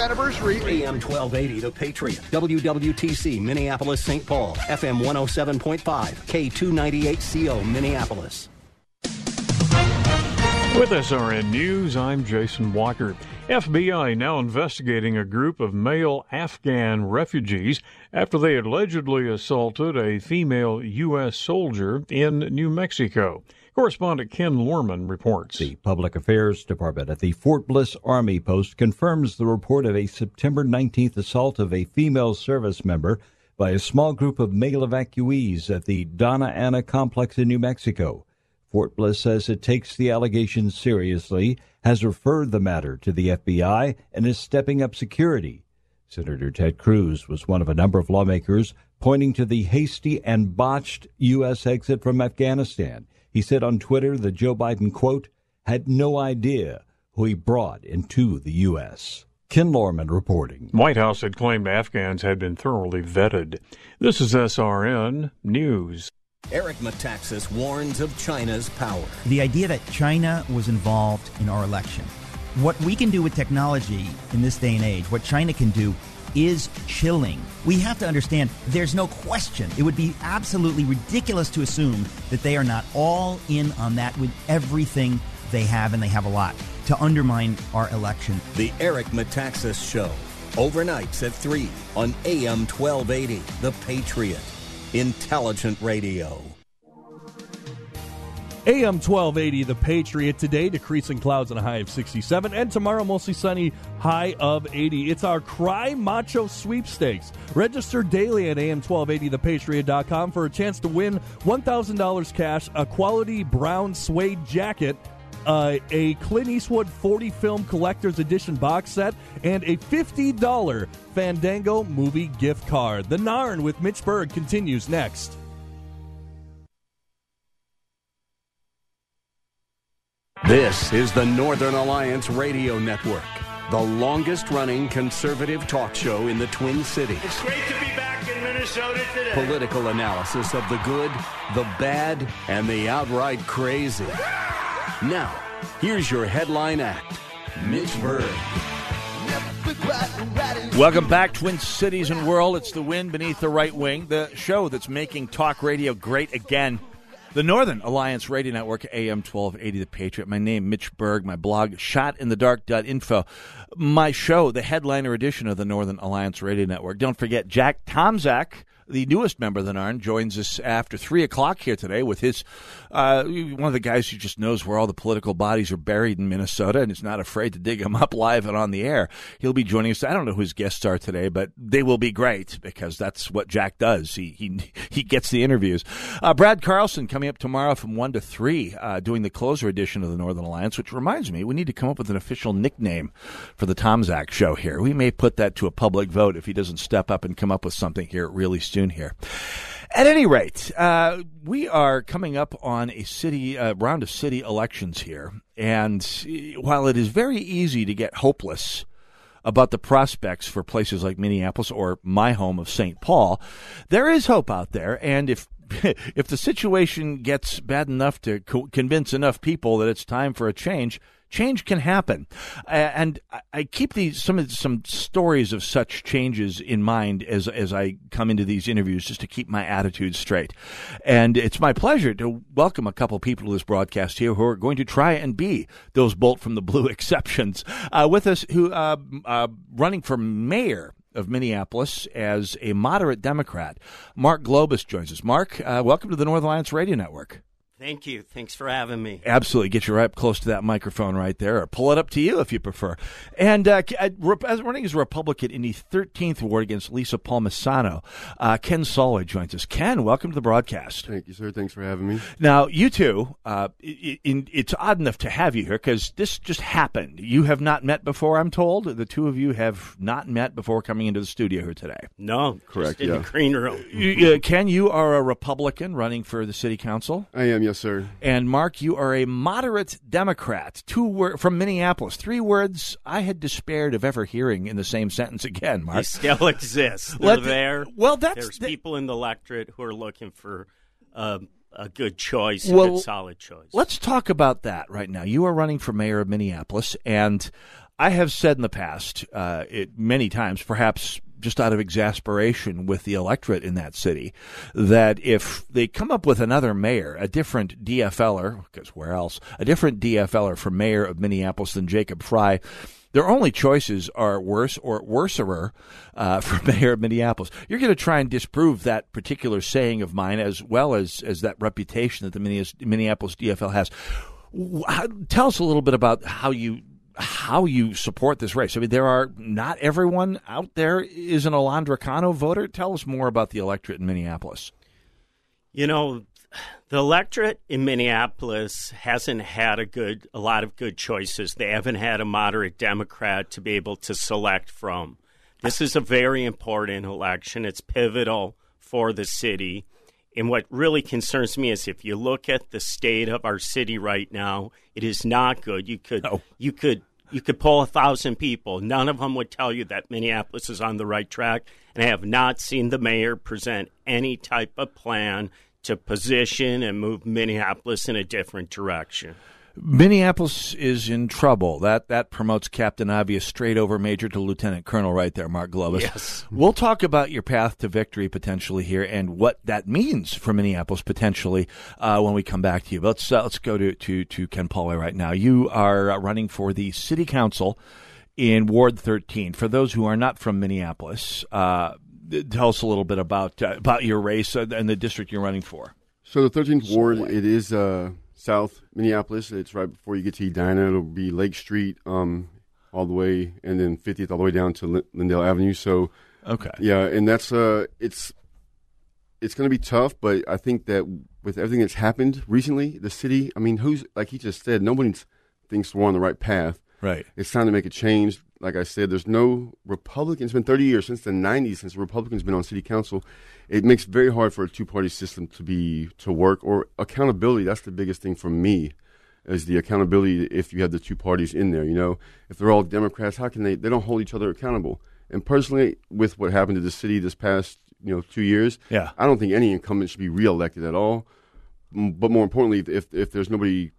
Anniversary. AM 1280, The Patriot. WWTC, Minneapolis, St. Paul. FM 107.5. K298CO, Minneapolis. With SRN News, I'm Jason Walker. FBI now investigating a group of male Afghan refugees after they allegedly assaulted a female U.S. soldier in New Mexico. Correspondent Ken Lorman reports. The Public Affairs Department at the Fort Bliss Army Post confirms the report of a September 19th assault of a female service member by a small group of male evacuees at the Doña Ana complex in New Mexico. Fort Bliss says it takes the allegations seriously, has referred the matter to the FBI, and is stepping up security. Senator Ted Cruz was one of a number of lawmakers pointing to the hasty and botched U.S. exit from Afghanistan. He said on Twitter that Joe Biden, quote, had no idea who he brought into the U.S. Ken Lorman reporting. White House had claimed Afghans had been thoroughly vetted. This is SRN News. Eric Metaxas warns of China's power. The idea that China was involved in our election. What we can do with technology in this day and age, what China can do is chilling. We have to understand there's no question. It would be absolutely ridiculous to assume that they are not all in on that with everything they have, and they have a lot, to undermine our election. The Eric Metaxas Show, overnights at 3 on AM 1280, The Patriot. Intelligent Radio. AM 1280, The Patriot. Today, decreasing clouds and a high of 67. And tomorrow, mostly sunny, high of 80. It's our Cry Macho Sweepstakes. Register daily at AM1280ThePatriot.com for a chance to win $1,000 cash, a quality brown suede jacket, uh, a Clint Eastwood 40 film collector's edition box set, and a $50 Fandango movie gift card. The Narn with Mitch Berg continues next. This is the Northern Alliance Radio Network, the longest running conservative talk show in the Twin Cities. It's great to be back in Minnesota today. Political analysis of the good, the bad, and the outright crazy. Now, here's your headline act Mitch Berg. Welcome back, Twin Cities and World. It's the wind beneath the right wing, the show that's making talk radio great again. The Northern Alliance Radio Network, AM 1280 The Patriot. My name, Mitch Berg. My blog, shotinthedark.info. My show, the headliner edition of the Northern Alliance Radio Network. Don't forget, Jack Tomczak the newest member of the NARN, joins us after 3 o'clock here today with his, uh, one of the guys who just knows where all the political bodies are buried in Minnesota and is not afraid to dig them up live and on the air. He'll be joining us. I don't know who his guests are today, but they will be great because that's what Jack does. He, he, he gets the interviews. Uh, Brad Carlson coming up tomorrow from 1 to 3, uh, doing the closer edition of the Northern Alliance, which reminds me, we need to come up with an official nickname for the Tomczak show here. We may put that to a public vote if he doesn't step up and come up with something here really soon here. At any rate, uh, we are coming up on a city uh, round of city elections here, and while it is very easy to get hopeless about the prospects for places like Minneapolis or my home of St. Paul, there is hope out there, and if if the situation gets bad enough to co- convince enough people that it's time for a change, change can happen. and I keep these some of some stories of such changes in mind as as I come into these interviews, just to keep my attitude straight. And it's my pleasure to welcome a couple people to this broadcast here who are going to try and be those bolt from the blue exceptions uh, with us, who uh, uh, running for mayor of Minneapolis as a moderate Democrat. Mark Globus joins us. Mark, uh, welcome to the North Alliance Radio Network. Thank you. Thanks for having me. Absolutely. Get you right up close to that microphone right there, or pull it up to you if you prefer. And uh, uh as running as a Republican in the 13th ward against Lisa Palmisano, uh, Ken Salway joins us. Ken, welcome to the broadcast. Thank you, sir. Thanks for having me. Now, you two, uh, it, it, it's odd enough to have you here because this just happened. You have not met before, I'm told. The two of you have not met before coming into the studio here today. No, correct. in yeah. the green room. You, uh, Ken, you are a Republican running for the city council. I am, yes, sir. And Mark, you are a moderate Democrat. Two wor- from Minneapolis. Three words I had despaired of ever hearing in the same sentence again. Mark, they still exist. They're Let, there. Well, that's there's the, people in the electorate who are looking for. Uh, a good choice, well, a good solid choice. Let's talk about that right now. You are running for mayor of Minneapolis, and I have said in the past, uh, it, many times, perhaps just out of exasperation with the electorate in that city, that if they come up with another mayor, a different DFLer, because where else, a different DFLer for mayor of Minneapolis than Jacob Frey, their only choices are worse or worserer uh, for mayor of Minneapolis. You're going to try and disprove that particular saying of mine as well as, as that reputation that the Minneapolis DFL has. Tell us a little bit about how you how you support this race. I mean, there are not everyone out there is an Alondra Cano voter. Tell us more about the electorate in Minneapolis. You know, the electorate in Minneapolis hasn't had a good a lot of good choices. They haven't had a moderate Democrat to be able to select from. This is a very important election. It's pivotal for the city. And what really concerns me is if you look at the state of our city right now, it is not good. You could no. you could you could poll a thousand people. None of them would tell you that Minneapolis is on the right track. And I have not seen the mayor present any type of plan to position and move Minneapolis in a different direction. Minneapolis is in trouble. That that promotes Captain Obvious straight over Major to Lieutenant Colonel right there, Mark Globus. Yes. We'll talk about your path to victory potentially here and what that means for Minneapolis potentially uh, when we come back to you. But let's uh, let's go to, to to Ken Salway right now. You are uh, running for the City Council in Ward 13. For those who are not from Minneapolis, uh, tell us a little bit about uh, about your race and the district you're running for. So the 13th ward, it is uh, South Minneapolis. It's right before you get to Edina. It'll be Lake Street, um, all the way, and then 50th all the way down to L- Lyndale Avenue. So okay, yeah, and that's uh, it's it's going to be tough, but I think that with everything that's happened recently, the city. I mean, who's like he just said, nobody thinks we're on the right path. Right. It's time to make a change. Like I said, there's no Republicans. It's been 30 years since the 90s since Republicans been on city council. It makes it very hard for a two-party system to be to work or accountability. That's the biggest thing for me, is the accountability. If you have the two parties in there, you know, if they're all Democrats, how can they? They don't hold each other accountable. And personally, with what happened to the city this past you know two years, yeah, I don't think any incumbent should be reelected at all. But more importantly, if if there's nobody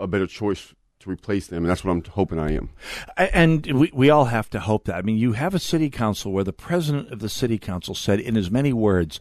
a better choice to replace them, and that's what I'm hoping I am. And we, we all have to hope that. I mean, you have a city council where the president of the city council said, in as many words,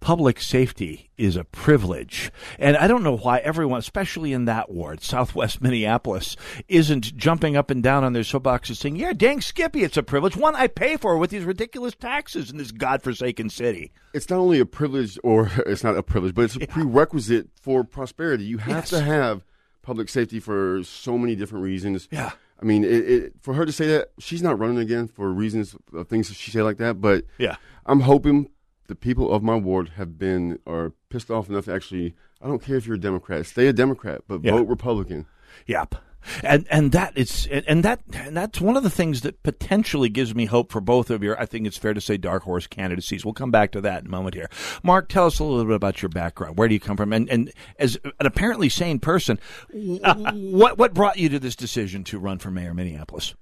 public safety is a privilege. And I don't know why everyone, especially in that ward, southwest Minneapolis, isn't jumping up and down on their soapboxes saying, yeah, dang Skippy, it's a privilege. One I pay for with these ridiculous taxes in this godforsaken city. It's not only a privilege, or it's not a privilege, but it's a yeah. prerequisite for prosperity. You have yes. to have public safety for so many different reasons. Yeah. I mean, it, it, for her to say that, she's not running again for reasons of things she said like that. But yeah, I'm hoping the people of my ward have been are pissed off enough to actually. I don't care if you're a Democrat, stay a Democrat, but yeah. vote Republican. Yep. And and that is and that and that's one of the things that potentially gives me hope for both of your I think it's fair to say dark horse candidacies. We'll come back to that in a moment here. Mark, tell us a little bit about your background. Where do you come from? And and as an apparently sane person, what what brought you to this decision to run for mayor of Minneapolis?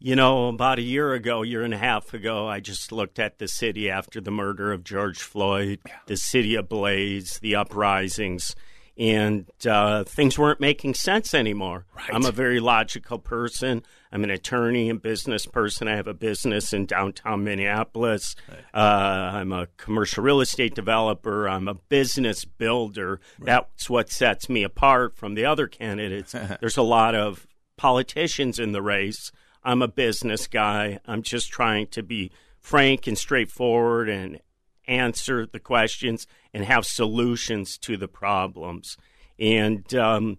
You know, about a year ago, year and a half ago, I just looked at the city after the murder of George Floyd, the city ablaze, the uprisings and uh, things weren't making sense anymore. Right. I'm a very logical person. I'm an attorney and business person. I have a business in downtown Minneapolis. Right. Uh, I'm a commercial real estate developer. I'm a business builder. Right. That's what sets me apart from the other candidates. There's a lot of politicians in the race. I'm a business guy. I'm just trying to be frank and straightforward and answer the questions and have solutions to the problems. And, um,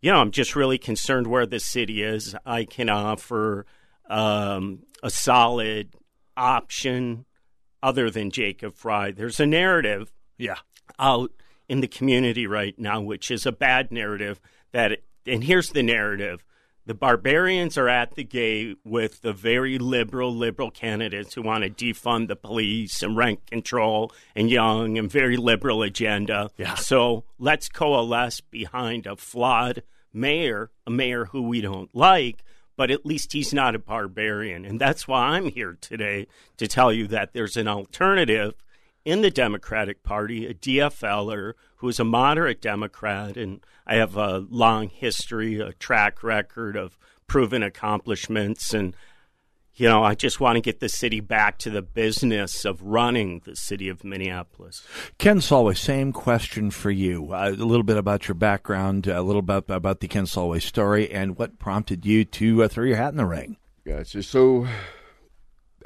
you know, I'm just really concerned where the city is. I can offer um, a solid option other than Jacob Frey. There's a narrative yeah. out in the community right now, which is a bad narrative. That and here's the narrative: the barbarians are at the gate with the very liberal liberal candidates who want to defund the police and rent control and young and very liberal agenda. Yeah. So let's coalesce behind a flawed mayor, a mayor who we don't like, but at least he's not a barbarian. And that's why I'm here today to tell you that there's an alternative in the Democratic Party, a DFLer who is a moderate Democrat, and I have a long history, a track record of proven accomplishments. And, you know, I just want to get the city back to the business of running the city of Minneapolis. Ken Salway, same question for you. Uh, a little bit about your background, a little bit about the Ken Salway story, and what prompted you to uh, throw your hat in the ring. Gotcha. So,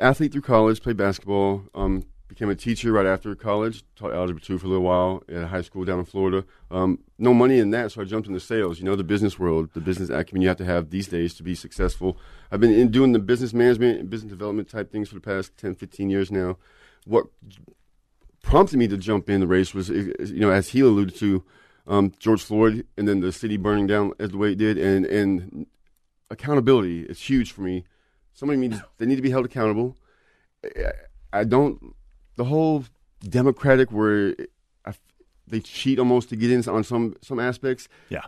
athlete through college, played basketball. Um, became a teacher right after college. Taught algebra two for a little while at a high school down in Florida. Um, no money in that, so I jumped into sales. You know, the business world, the business acumen you have to have these days to be successful. I've been in doing the business management and business development type things for the past 10, 15 years now. What prompted me to jump in the race was, you know, as he alluded to, um, George Floyd and then the city burning down as the way it did, and and accountability is huge for me. Somebody needs they need to be held accountable. I don't the whole Democratic where they cheat almost to get in on some some aspects. Yeah.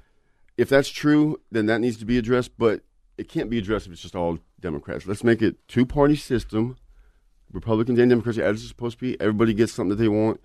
If that's true, then that needs to be addressed, but it can't be addressed if it's just all Democrats. Let's make it two party system, Republicans and Democrats as it's supposed to be. Everybody gets something that they want.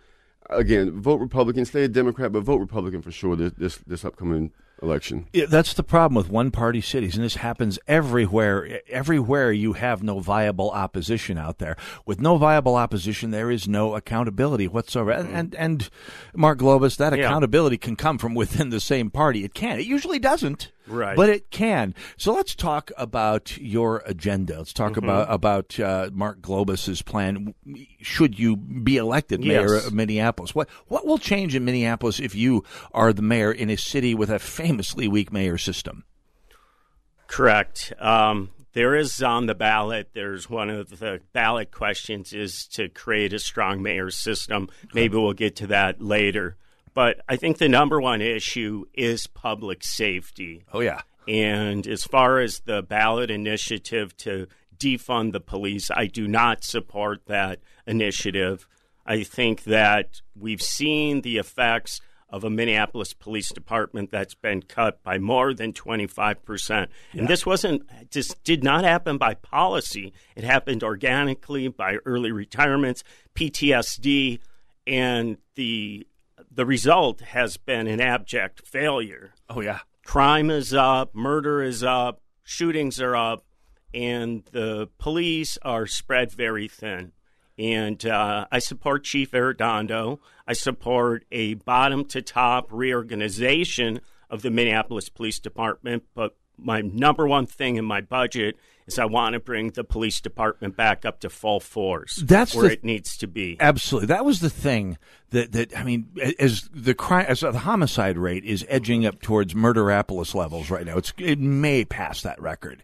Again, vote Republican, stay a Democrat, but vote Republican for sure this this, this upcoming election. Yeah, that's the problem with one party cities, and this happens everywhere. Everywhere you have no viable opposition out there. With no viable opposition, there is no accountability whatsoever. And and, and Mark Globus, that Yeah. accountability can come from within the same party. It can. It usually doesn't. Right. But it can. So let's talk about your agenda. Let's talk Mhm. about about uh, Mark Globus's plan. Should you be elected mayor Yes. of Minneapolis, what what will change in Minneapolis if you are the mayor in a city with a famously weak mayor system? Correct. Um, there is on the ballot. There's one of the ballot questions is to create a strong mayor system. Maybe we'll get to that later. But I think the number one issue is public safety. Oh yeah. And as far as the ballot initiative to defund the police, I do not support that initiative. I think that we've seen the effects of a Minneapolis Police Department that's been cut by more than 25%. Yeah. And this wasn't just did not happen by policy. It happened organically by early retirements, PTSD, and the the result has been an abject failure. Oh yeah. Crime is up, murder is up, shootings are up, and the police are spread very thin. And uh, I support Chief Arradondo. I support a bottom to top reorganization of the Minneapolis Police Department. But my number one thing in my budget is I want to bring the police department back up to full force. That's where the- it needs to be. Absolutely, that was the thing that that I mean, as the crime, as the homicide rate is edging up towards Murderapolis levels right now. It's it may pass that record,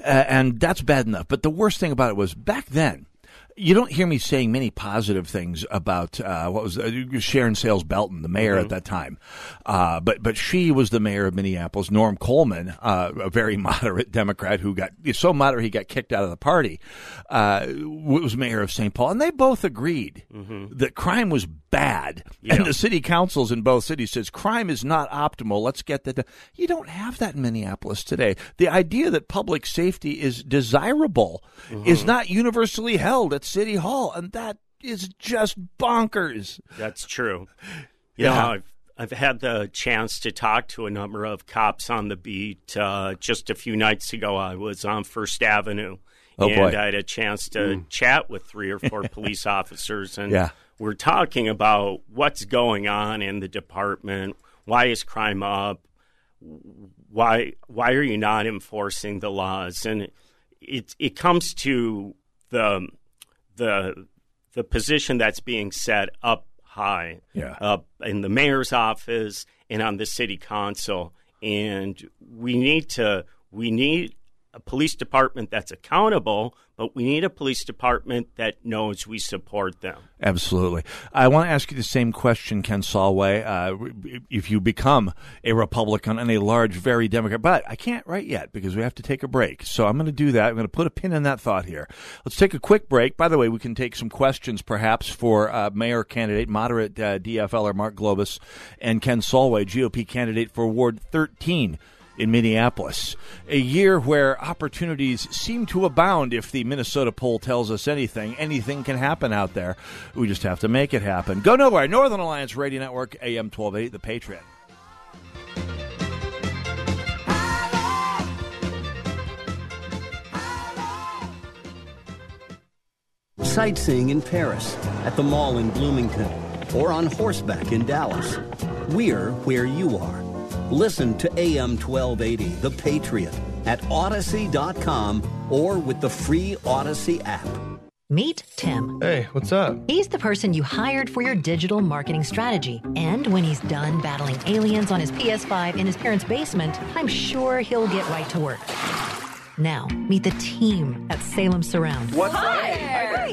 uh, and that's bad enough. But the worst thing about it was back then. You don't hear me saying many positive things about uh, what was uh, Sharon Sayles Belton, the mayor at that time, uh, but but she was the mayor of Minneapolis. Norm Coleman, uh, a very moderate Democrat who got so moderate he got kicked out of the party, uh, was mayor of St. Paul, and they both agreed that crime was bad, Yeah. and the city councils in both cities says crime is not optimal. Let's get that. done. You don't have that in Minneapolis today. The idea that public safety is desirable is not universally held at City Hall, and that is just bonkers. That's true. You Yeah. know, I've, I've had the chance to talk to a number of cops on the beat. Uh, just a few nights ago, I was on First Avenue. Oh, and boy. I had a chance to Mm. chat with three or four police officers. And Yeah. We're talking about what's going on in the department. Why is crime up? Why why are you not enforcing the laws? And it it comes to the the the position that's being set up high Yeah. up in the mayor's office and on the city council. And we need to we need a police department that's accountable, but we need a police department that knows we support them. Absolutely. I want to ask you the same question, Ken Salway. Uh, if you become a Republican and a large, very Democrat, but I can't write yet because we have to take a break. So I'm going to do that. I'm going to put a pin in that thought here. Let's take a quick break. By the way, we can take some questions perhaps for uh, mayor candidate, moderate uh, DFLer Mark Globus, and Ken Salway, GOP candidate for Ward 13 in Minneapolis. A year where opportunities seem to abound if the Minnesota poll tells us anything. Anything can happen out there. We just have to make it happen. Go nowhere. Northern Alliance Radio Network, AM 1280, The Patriot. Sightseeing in Paris, at the mall in Bloomington, or on horseback in Dallas. We're where you are. Listen to AM 1280, The Patriot, at Audacy.com or with the free Audacy app. Meet Tim. Hey, what's up? He's the person you hired for your digital marketing strategy. And when he's done battling aliens on his PS5 in his parents' basement, I'm sure he'll get right to work. Now, meet the team at Salem Surround. What's Hi.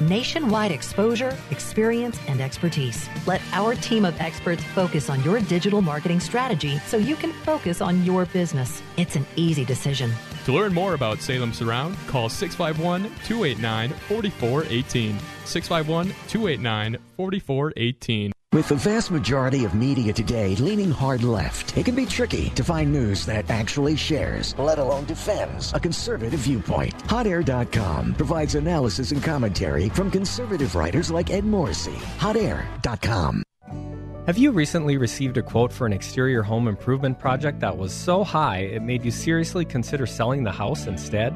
Nationwide exposure, experience, and expertise. Let our team of experts focus on your digital marketing strategy so you can focus on your business. It's an easy decision. To learn more about Salem Surround, call 651 289 4418. 651 289 4418. With the vast majority of media today leaning hard left, it can be tricky to find news that actually shares, let alone defends, a conservative viewpoint. HotAir.com provides analysis and commentary from conservative writers like Ed Morrissey. HotAir.com. Have you recently received a quote for an exterior home improvement project that was so high it made you seriously consider selling the house instead?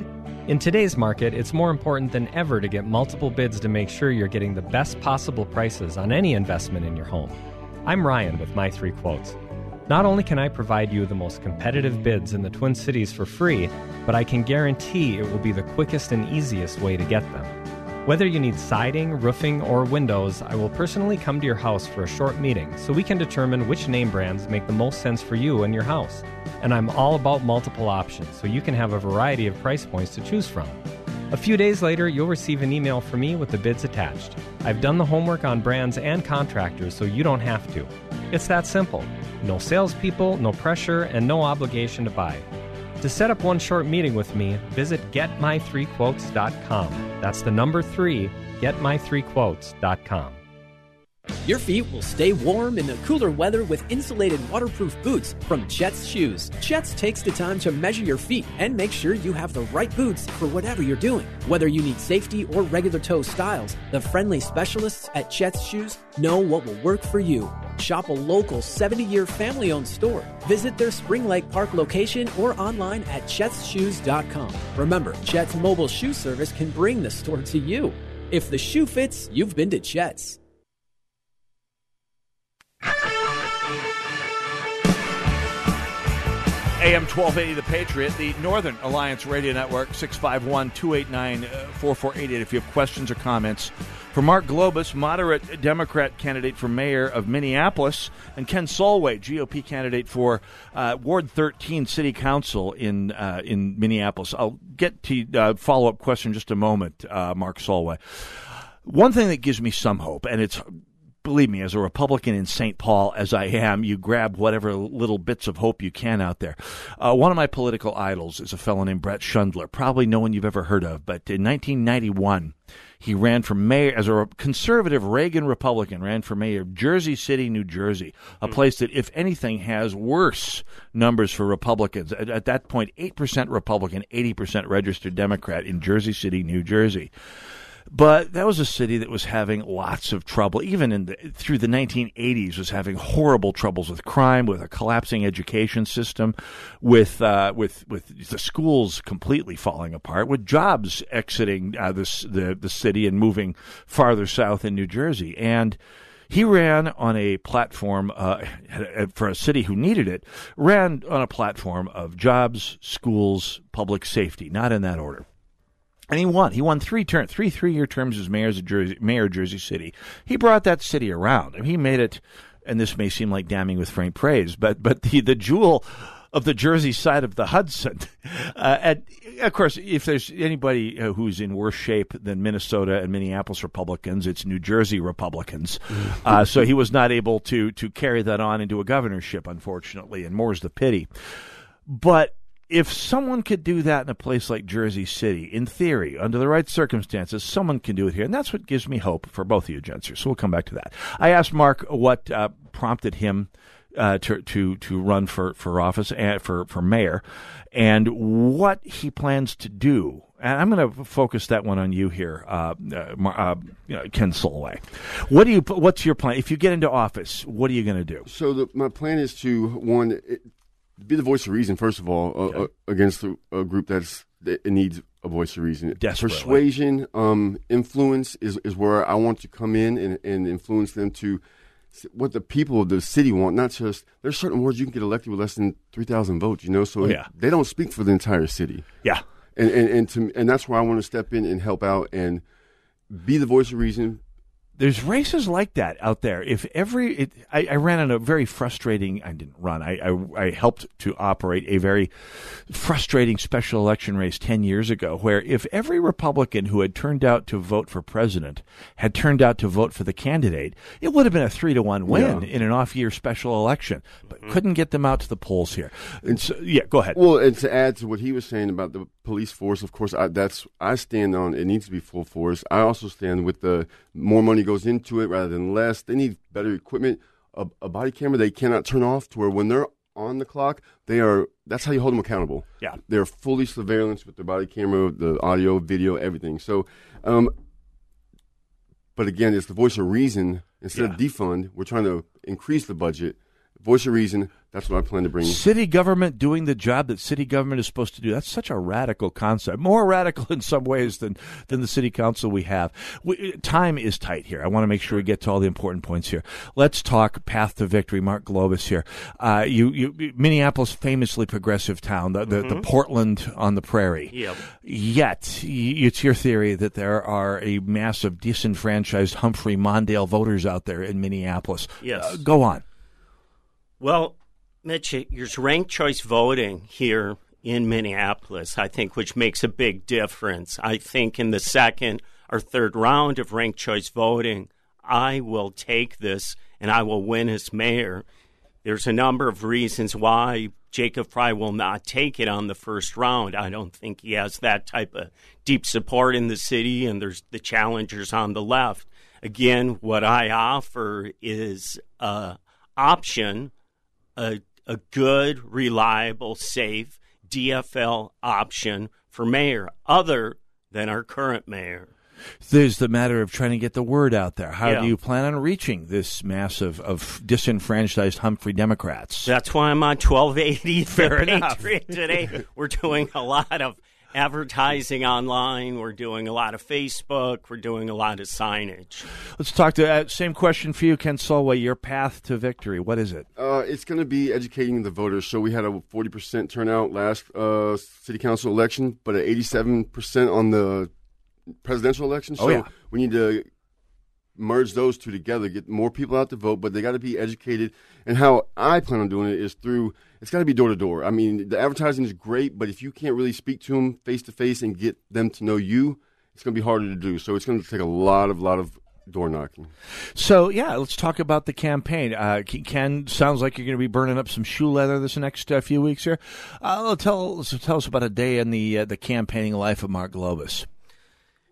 In today's market, it's more important than ever to get multiple bids to make sure you're getting the best possible prices on any investment in your home. I'm Ryan with My Three Quotes. Not only can I provide you the most competitive bids in the Twin Cities for free, but I can guarantee it will be the quickest and easiest way to get them. Whether you need siding, roofing, or windows, I will personally come to your house for a short meeting so we can determine which name brands make the most sense for you and your house. And I'm all about multiple options so you can have a variety of price points to choose from. A few days later, you'll receive an email from me with the bids attached. I've done the homework on brands and contractors so you don't have to. It's that simple. No salespeople, no pressure, and no obligation to buy. To set up one short meeting with me, visit getmy3quotes.com. That's the number three, getmy3quotes.com. Your feet will stay warm in the cooler weather with insulated waterproof boots from Chet's Shoes. Chet's takes the time to measure your feet and make sure you have the right boots for whatever you're doing. Whether you need safety or regular toe styles, the friendly specialists at Chet's Shoes know what will work for you. Shop a local 70 year family owned store. Visit their Spring Lake Park location or online at chetsshoes.com. Remember, Chet's mobile shoe service can bring the store to you. If the shoe fits, you've been to Chet's. AM 1280 The Patriot, the Northern Alliance Radio Network, 651 289 4488. If you have questions or comments for Mark Globus, moderate Democrat candidate for mayor of Minneapolis, and Ken Salway, GOP candidate for uh, Ward 13 City Council in, uh, in Minneapolis. I'll get to uh, follow up question in just a moment, uh, Mark Salway. One thing that gives me some hope, and it's believe me, as a Republican in St. Paul as I am, you grab whatever little bits of hope you can out there. Uh, one of my political idols is a fellow named Bret Schundler, probably no one you've ever heard of, but in 1991, he ran for mayor as a conservative Reagan Republican, ran for mayor of Jersey City, New Jersey, a place that, if anything, has worse numbers for Republicans. At, at that point, 8% Republican, 80% registered Democrat in Jersey City, New Jersey But that was a city that was having lots of trouble, even in the, through the 1980s, was having horrible troubles with crime, with a collapsing education system, with uh, with with the schools completely falling apart, with jobs exiting uh, this, the the city and moving farther south in New Jersey, and. He ran on a platform uh, for a city who needed it. Ran on a platform of jobs, schools, public safety, not in that order. And he won. He won three term, three three year terms as mayor of Jersey, mayor of Jersey City. He brought that city around. I mean, he made it. And this may seem like damning with faint praise, but but the the jewel of the Jersey side of the Hudson. Uh, and of course, if there's anybody uh, who's in worse shape than Minnesota and Minneapolis Republicans, it's New Jersey Republicans. Uh, so he was not able to to carry that on into a governorship, unfortunately, and more's the pity. But if someone could do that in a place like Jersey City, in theory, under the right circumstances, someone can do it here. And that's what gives me hope for both of you, gents. So we'll come back to that. I asked Mark what uh, prompted him uh, to, to, to run for, for office and uh, for, for mayor and what he plans to do. And I'm going to focus that one on you here, uh, uh, uh Ken Soloway. What do you? What's your plan? If you get into office, what are you going to do? So the, my plan is to one, be the voice of reason first of all uh, okay. uh, against a, a, group that's that needs a voice of reason. Persuasion, um, influence is is where I want to come in and, and influence them to what the people of the city want. Not just there's certain words you can get elected with less than three thousand votes. You know, so oh, yeah. they don't speak for the entire city. Yeah, and and and, to, and that's where I want to step in and help out and be the voice of reason, there's races like that out there. If every, it, I, I, ran on a very frustrating. I didn't run. I, I, I helped to operate a very frustrating special election race ten years ago, where if every Republican who had turned out to vote for president had turned out to vote for the candidate, it would have been a three to one win yeah. in an off-year special election. But mm-hmm. couldn't get them out to the polls here. And so, yeah, go ahead. Well, and to add to what he was saying about the police force, of course, I, that's I stand on. It needs to be full force. I also stand with the more money goes into it rather than less. They need better equipment. A, a, body camera they cannot turn off to where when they're on the clock, they are. That's how you hold them accountable. Yeah, they're fully surveillance with their body camera, the audio, video, everything. So, um, but again, it's the voice of reason instead yeah. of defund. We're trying to increase the budget. Voice of reason that's what I plan to bring. City government doing the job that city government is supposed to do. That's such a radical concept. More radical in some ways than, than the city council we have. We, time is tight here. I want to make sure we get to all the important points here. Let's talk path to victory. Mark Globus here. Uh, you, you, Minneapolis, famously progressive town, the, the, mm-hmm. the Portland on the prairie. Yep. Yet, it's your theory that there are a mass of disenfranchised Humphrey Mondale voters out there in Minneapolis. Yes. Uh, go on. Well, Mitch, there's ranked choice voting here in Minneapolis, I think, which makes a big difference. I think in the second or third round of ranked choice voting, I will take this and I will win as mayor. There's a number of reasons why Jacob Frey will not take it on the first round. I don't think he has that type of deep support in the city, and there's the challengers on the left. Again, what I offer is a option, a a good, reliable, safe DFL option for mayor other than our current mayor. There's the matter of trying to get the word out there. How yeah. do you plan on reaching this mass of, of disenfranchised Humphrey Democrats? That's why I'm on 1280 Fair enough. today. We're doing a lot of advertising online. We're doing a lot of Facebook. We're doing a lot of signage. Let's talk to uh, same question for you, Ken Salway. Your path to victory. What is it? Uh, it's going to be educating the voters. So we had a forty percent turnout last uh, city council election, but at eighty seven percent on the presidential election. So oh, yeah. we need to merge those two together, get more people out to vote, but they got to be educated. And how I plan on doing it is through it's got to be door to door. I mean, the advertising is great, but if you can't really speak to them face to face and get them to know you, it's going to be harder to do. So it's going to take a lot of lot of door knocking. So yeah, let's talk about the campaign. Uh, Ken, sounds like you're going to be burning up some shoe leather this next uh, few weeks here. Uh, tell tell us about a day in the uh, the campaigning life of Mark Globus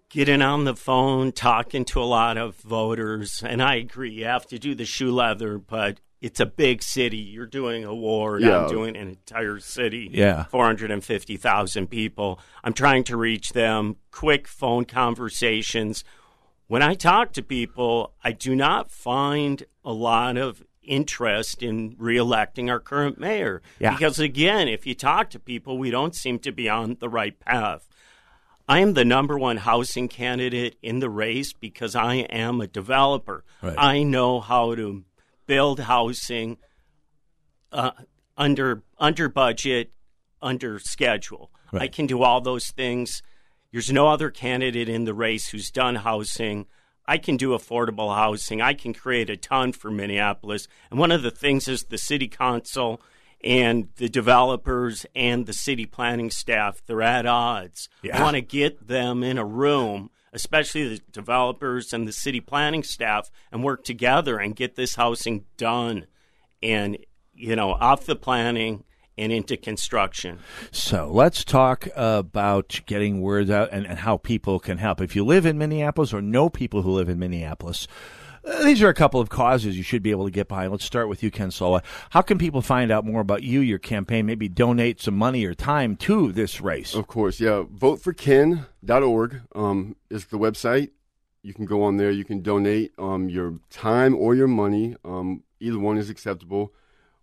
getting on the phone, talking to a lot of voters. And I agree, you have to do the shoe leather, but it's a big city. You're doing a ward. Yeah. I'm doing an entire city. Yeah. 450,000 people. I'm trying to reach them. Quick phone conversations. When I talk to people, I do not find a lot of interest in reelecting our current mayor. Yeah. Because again, if you talk to people, we don't seem to be on the right path. I am the number one housing candidate in the race because I am a developer. Right. I know how to build housing uh, under under budget, under schedule. I can do all those things. There's no other candidate in the race who's done housing. I can do affordable housing. I can create a ton for Minneapolis. And one of the things is the city council and the developers and the city planning staff, they're at odds. I want to get them in a room, especially the developers and the city planning staff, and work together and get this housing done and, you know, off the planning and into construction. So let's talk about getting words out and, and how people can help. If you live in Minneapolis or know people who live in Minneapolis, these are a couple of causes you should be able to get behind. Let's start with you, Ken Sola. How can people find out more about you, your campaign, maybe donate some money or time to this race? Of course, yeah. Voteforken.org um, is the website. You can go on there. You can donate um, your time or your money. Um, either one is acceptable.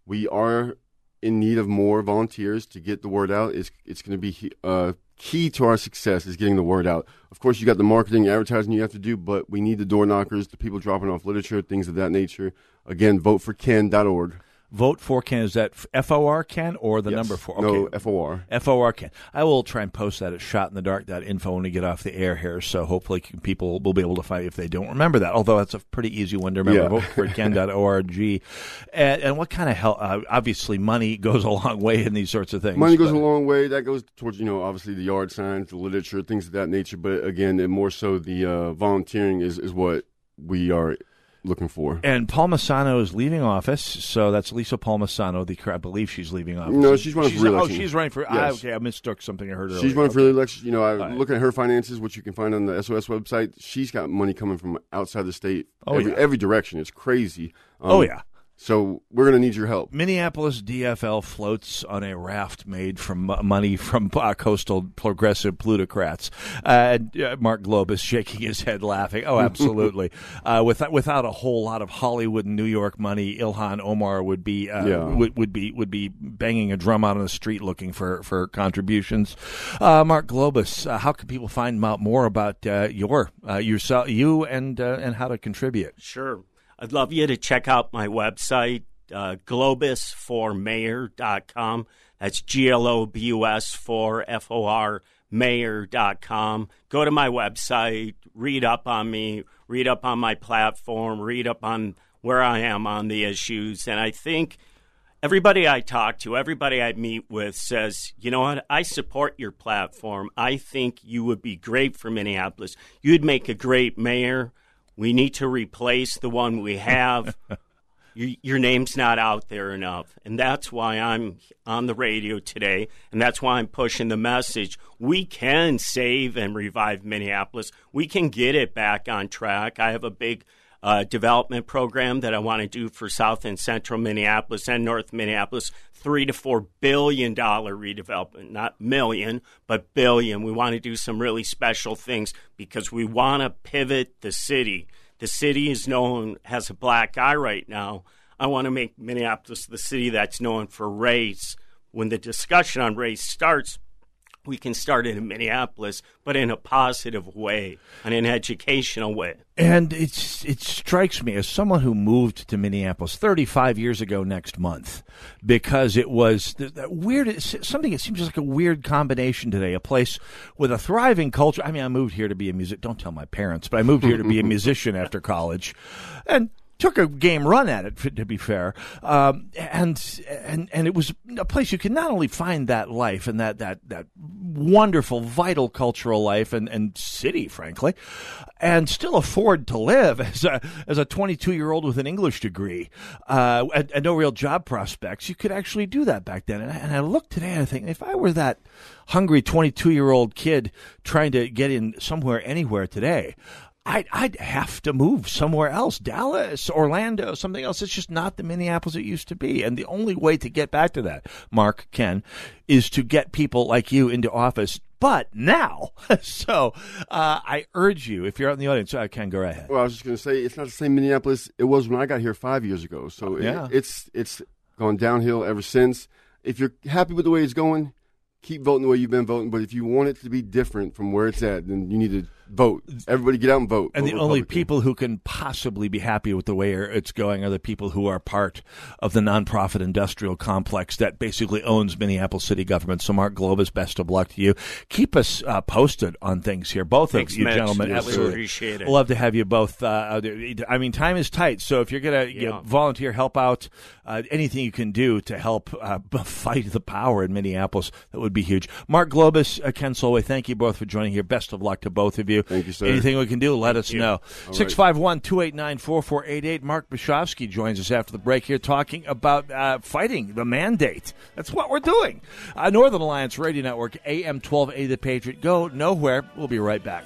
We are in need of more volunteers to get the word out. It's, it's going to be uh, key to our success is getting the word out. Of course, you got the marketing, advertising you have to do, but we need the door knockers, the people dropping off literature, things of that nature. Again, voteforken.org. Vote for Ken. Is that F O R Ken or the Yes. number four? No, F-O-R. F O R Ken. I will try and post that at shotinthedark.info when we get off the air here. So hopefully people will be able to find if they don't remember that. Although that's a pretty easy one to remember. Yeah. Voteforken.org. And, and what kind of help? Uh, obviously, money goes a long way in these sorts of things. Money goes but- a long way. That goes towards you know obviously the yard signs, the literature, things of that nature. But again, and more so the uh, volunteering is is what we are looking for. And Palmisano is leaving office, so that's Lisa Palmisano. The I believe she's leaving office. No, she's running for Oh, re-election. she's running for. Yes. I, okay, I mistook something I heard earlier. She's running for Okay. election. You know, I right. looking at her finances, which you can find on the SOS website. She's got money coming from outside the state. Oh, every, yeah. every direction. It's crazy. Um, Oh, yeah. So we're gonna need your help. Minneapolis DFL floats on a raft made from money from uh, coastal progressive plutocrats. Uh, uh, Mark Globus shaking his head, laughing. Oh, absolutely. uh, without without a whole lot of Hollywood and New York money, Ilhan Omar would be uh, Yeah. would, would be would be banging a drum out on the street looking for for contributions. Uh, Mark Globus, uh, how can people find out more about uh, your uh, yourself, you, and uh, and how to contribute? Sure. I'd love you to check out my website, uh, globusformayor.com. That's G L O B U S for F O R mayor.com. Go to my website, read up on me, read up on my platform, read up on where I am on the issues. And I think everybody I talk to, everybody I meet with says, you know what, I support your platform. I think you would be great for Minneapolis. You'd make a great mayor. We need to replace the one we have. your, your name's not out there enough. And that's why I'm on the radio today. And that's why I'm pushing the message. We can save and revive Minneapolis. We can get it back on track. I have a big uh, development program that I want to do for South and Central Minneapolis and North Minneapolis. Three to four billion dollar redevelopment, not million, but billion. We want to do some really special things because we want to pivot the city. The city is known has a black eye right now. I want to make Minneapolis the city that's known for race. When the discussion on race starts, we can start it in Minneapolis, but in a positive way, and an educational way. And it's it strikes me as someone who moved to Minneapolis 35 years ago next month because it was th- that weird something that seems like a weird combination today a place with a thriving culture I mean I moved here to be a music don't tell my parents but I moved here to be a musician after college and took a game run at it to be fair um, and and and it was a place you can not only find that life and that that that wonderful vital cultural life and, and city frankly and still afford to live as a as a 22 year old with an English degree uh, and, and no real job prospects. You could actually do that back then. And I, and I look today and I think if I were that hungry 22 year old kid trying to get in somewhere anywhere today I'd, I'd have to move somewhere else, Dallas, Orlando, something else. It's just not the Minneapolis it used to be. And the only way to get back to that, Mark, Ken, is to get people like you into office. But now, so uh, I urge you, if you're out in the audience, uh, Ken, go right ahead. Well, I was just going to say it's not the same Minneapolis it was when I got here five years ago. So Yeah. it, it's it's gone downhill ever since. If you're happy with the way it's going, keep voting the way you've been voting. But if you want it to be different from where it's at, then you need to vote. Everybody get out and vote. And Vote the only people who can possibly be happy with the way it's going are the people who are part of the nonprofit industrial complex that basically owns Minneapolis city government. So, Mark Globus, best of luck to you. Keep us uh, posted on things here, both Thanks, of you Mitch. gentlemen. Yes, Absolutely. appreciate it. Love to have you both. Uh, out there. I mean, time is tight, so if you're going to you know, volunteer, help out, uh, anything you can do to help uh, fight the power in Minneapolis, that would be huge. Mark Globus, uh, Ken Salway, thank you both for joining here. Best of luck to both of you. Thank you, sir. Anything we can do, let us you. know. All right. 651 289 4488. Mark Bischofski joins us after the break here talking about uh, fighting the mandate. That's what we're doing. Uh, Northern Alliance Radio Network, AM 1280 The Patriot. Go nowhere. We'll be right back.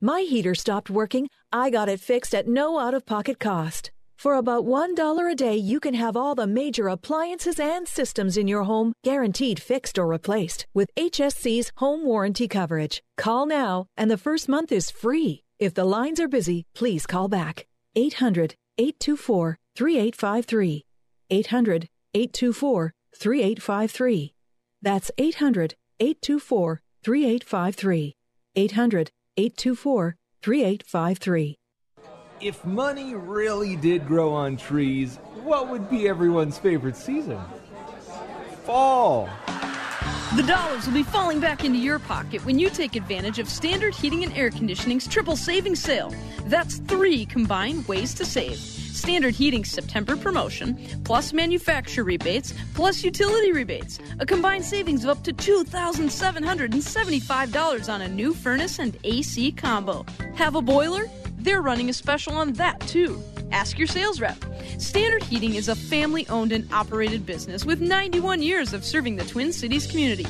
My heater stopped working. I got it fixed at no out of pocket cost. For about $1 a day, you can have all the major appliances and systems in your home guaranteed fixed or replaced with HSC's home warranty coverage. Call now, and the first month is free. If the lines are busy, please call back. 800 824 3853. 800 824 3853. That's 800 824 3853. 800 824 3853. If money really did grow on trees, what would be everyone's favorite season? Fall. The dollars will be falling back into your pocket when you take advantage of Standard Heating and Air Conditioning's triple savings sale. That's three combined ways to save. Standard Heating's September promotion, plus manufacturer rebates, plus utility rebates. A combined savings of up to $2,775 on a new furnace and AC combo. Have a boiler? They're running a special on that too. Ask your sales rep. Standard Heating is a family owned and operated business with 91 years of serving the Twin Cities community.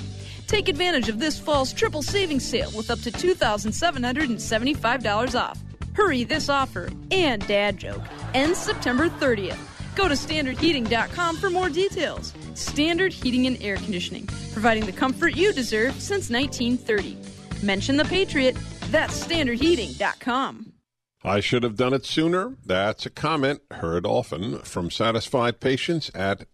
Take advantage of this fall's triple savings sale with up to $2,775 off. Hurry, this offer and dad joke ends September 30th. Go to standardheating.com for more details. Standard Heating and Air Conditioning, providing the comfort you deserve since 1930. Mention the Patriot. That's standardheating.com. I should have done it sooner. That's a comment heard often from satisfied patients at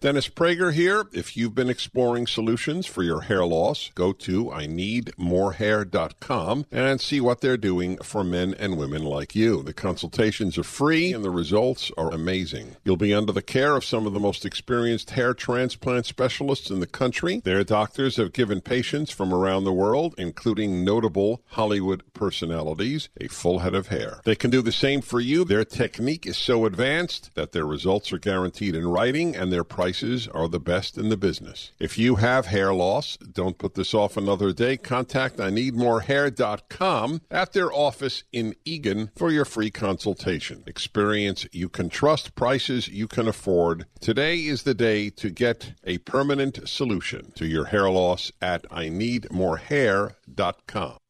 Dennis Prager here. If you've been exploring solutions for your hair loss, go to IneedMoreHair.com and see what they're doing for men and women like you. The consultations are free and the results are amazing. You'll be under the care of some of the most experienced hair transplant specialists in the country. Their doctors have given patients from around the world, including notable Hollywood personalities, a full head of hair. They can do the same for you. Their technique is so advanced that their results are guaranteed in writing and their prices are the best in the business. If you have hair loss, don't put this off another day. Contact IneedMoreHair.com at their office in Eagan for your free consultation. Experience you can trust, prices you can afford. Today is the day to get a permanent solution to your hair loss at IneedMoreHair.com.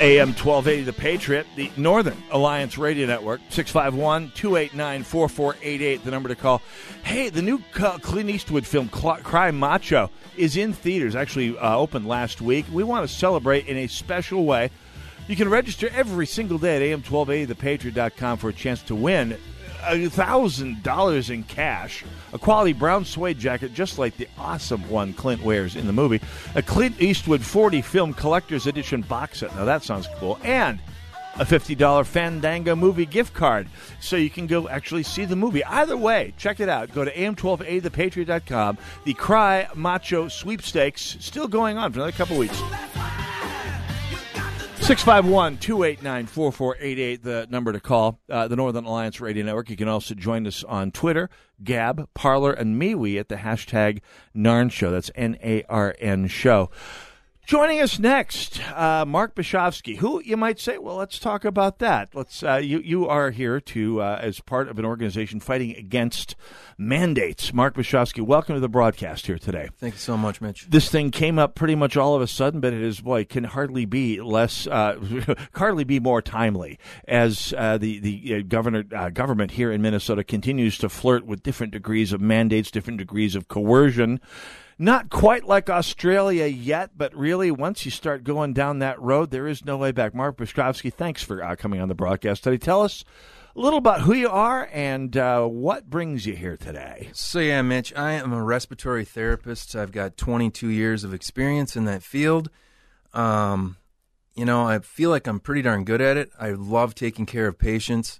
AM 1280 The Patriot, the Northern Alliance Radio Network, 651 289 4488, the number to call. Hey, the new Clint Eastwood film, Cry Macho, is in theaters, actually uh, opened last week. We want to celebrate in a special way. You can register every single day at AM1280thepatriot.com for a chance to win a thousand dollars in cash, a quality brown suede jacket just like the awesome one Clint wears in the movie, a Clint Eastwood 40 film collector's edition box set. Now that sounds cool, and a $50 Fandango movie gift card so you can go actually see the movie. Either way, check it out. Go to am12athepatriot.com. The Cry Macho sweepstakes still going on for another couple weeks. 651 289 4488, the number to call. Uh, the Northern Alliance Radio Network. You can also join us on Twitter, Gab, Parler, and MeWe at the hashtag NARN Show. That's N A R N Show. Joining us next, uh, Mark Bischofski, who you might say, well, let's talk about that. Let's. Uh, you you are here to uh, as part of an organization fighting against mandates. Mark Bischofski, welcome to the broadcast here today. Thank you so much, Mitch. This thing came up pretty much all of a sudden, but it is boy can hardly be less, uh, hardly be more timely as uh, the the uh, governor uh, government here in Minnesota continues to flirt with different degrees of mandates, different degrees of coercion. Not quite like Australia yet, but really, once you start going down that road, there is no way back. Mark Bischofski, thanks for uh, coming on the broadcast today. Tell us a little about who you are and uh, what brings you here today. So, yeah, Mitch, I am a respiratory therapist. I've got 22 years of experience in that field. Um, you know, I feel like I'm pretty darn good at it. I love taking care of patients.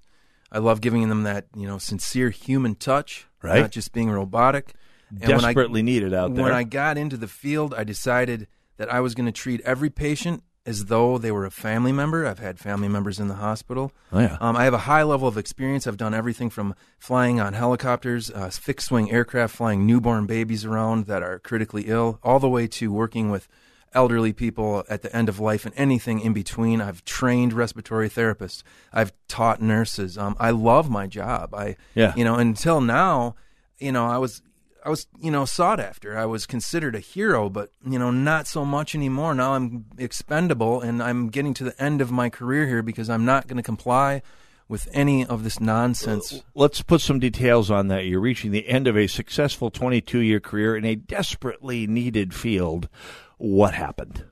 I love giving them that, you know, sincere human touch, Right. not just being robotic. And when I- Desperately needed out there. When I got into the field, I decided that I was going to treat every patient as though they were a family member. I've had family members in the hospital. Oh, yeah. Um, I have a high level of experience. I've done everything from flying on helicopters, uh, fixed wing aircraft, flying newborn babies around that are critically ill, all the way to working with elderly people at the end of life and anything in between. I've trained respiratory therapists. I've taught nurses. Um, I love my job. I, Yeah. you know, until now, you know, I was I was, you know, sought after. I was considered a hero, but you know, not so much anymore. Now I'm expendable, and I'm getting to the end of my career here because I'm not going to comply with any of this nonsense. Let's put some details on that. You're reaching the end of a successful 22 year career in a desperately needed field. What happened?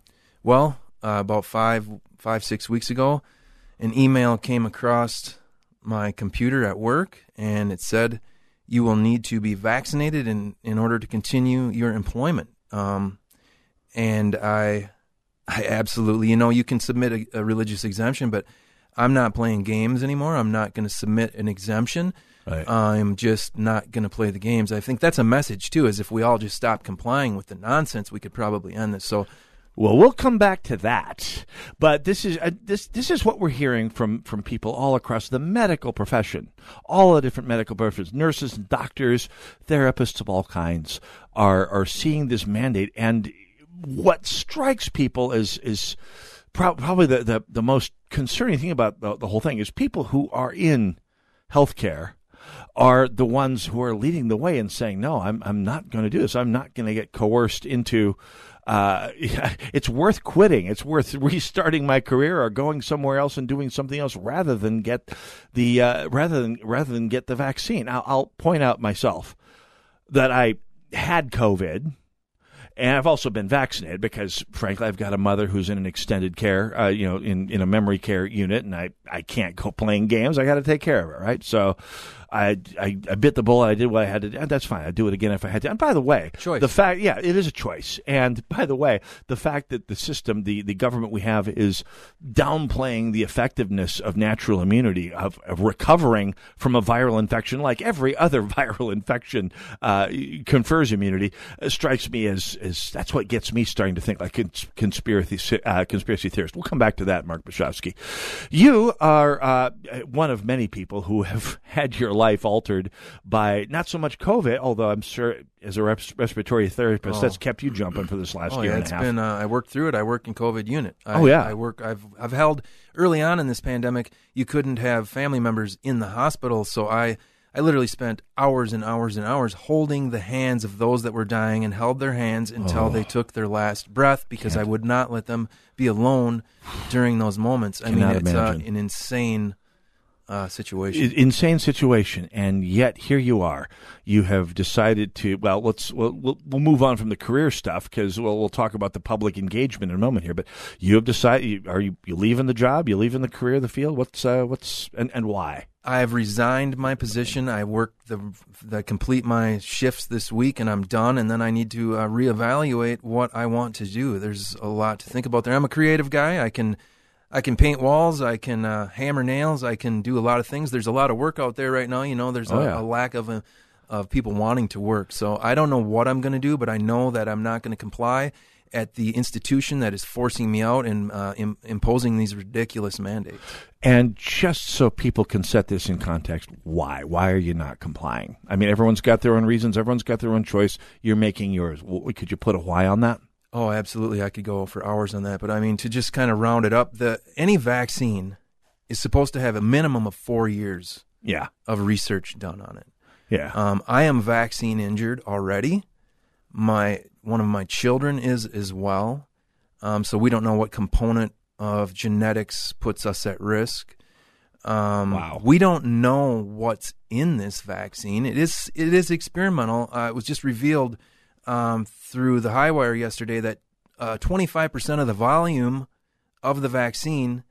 Well, uh, about five, five, six weeks ago, an email came across my computer at work, and it said, "You will need to be vaccinated in in order to continue your employment." Um, and I, I absolutely, you know, you can submit a, a religious exemption, but I'm not playing games anymore. I'm not going to submit an exemption. Right. I'm just not going to play the games. I think that's a message too. Is if we all just stop complying with the nonsense, we could probably end this. So. Well, we'll come back to that, but this is uh, this this is what we're hearing from from people all across the medical profession, all the different medical professions, nurses, and doctors, therapists of all kinds are are seeing this mandate, and what strikes people is is prob- probably the, the the most concerning thing about the, the whole thing is people who are in healthcare are the ones who are leading the way and saying, "No, I'm I'm not going to do this. I'm not going to get coerced into." Uh, it's worth quitting. It's worth restarting my career or going somewhere else and doing something else rather than get the uh, rather than rather than get the vaccine. I'll, I'll point out myself that I had COVID. And I've also been vaccinated because, frankly, I've got a mother who's in an extended care, uh, you know, in, in a memory care unit, and I, I can't go playing games. I got to take care of her, right? So I, I, I bit the bullet. I did what I had to do. And that's fine. I'd do it again if I had to. And by the way, Choice. the fact, yeah, it is a choice. And by the way, the fact that the system, the, the government we have is downplaying the effectiveness of natural immunity, of, of recovering from a viral infection, like every other viral infection uh, confers immunity, uh, strikes me as, as that's what gets me starting to think like cons- conspiracy, uh, conspiracy theorists. We'll come back to that, Mark Bischofski. You are uh, one of many people who have had your life altered by not so much COVID, although I'm sure as a res- respiratory therapist, Oh. that's kept you jumping for this last oh, year yeah, and a half. been. Uh, I worked through it. I work in COVID unit. I, Oh, yeah. I work. I've I've held early on in this pandemic. You couldn't have family members in the hospital, so I I literally spent hours and hours and hours holding the hands of those that were dying and held their hands until Oh. they took their last breath because I would not let them be alone during those moments. I mean, it's uh, an insane uh, situation. Insane situation, and yet here you are. You have decided to. Well, let's we'll we'll, we'll move on from the career stuff because we'll we'll talk about the public engagement in a moment here. But you have decided. Are you you leaving the job? You leaving the career, the field? What's uh, what's and and why? I have resigned my position. I work the the complete my shifts this week, and I'm done. And then I need to uh, reevaluate what I want to do. There's a lot to think about there. I'm a creative guy. I can I can paint walls. I can uh, hammer nails. I can do a lot of things. There's a lot of work out there right now. You know, there's Oh, a, yeah. a lack of a, of people wanting to work. So I don't know what I'm going to do, but I know that I'm not going to comply at the institution that is forcing me out and uh, Im- imposing these ridiculous mandates. And just so people can set this in context, why? Why are you not complying? I mean, everyone's got their own reasons. Everyone's got their own choice. You're making yours. W- Could you put a why on that? Oh, absolutely. I could go for hours on that, but I mean to just kind of round it up, the any vaccine is supposed to have a minimum of 4 years Yeah. of research done on it. Yeah. Um, I am vaccine injured already. My one of my children is as well. Um, so we don't know what component of genetics puts us at risk. Um, Wow. We don't know what's in this vaccine. It is it is experimental. Uh, it was just revealed um, through the high wire yesterday that five percent of the volume of the vaccine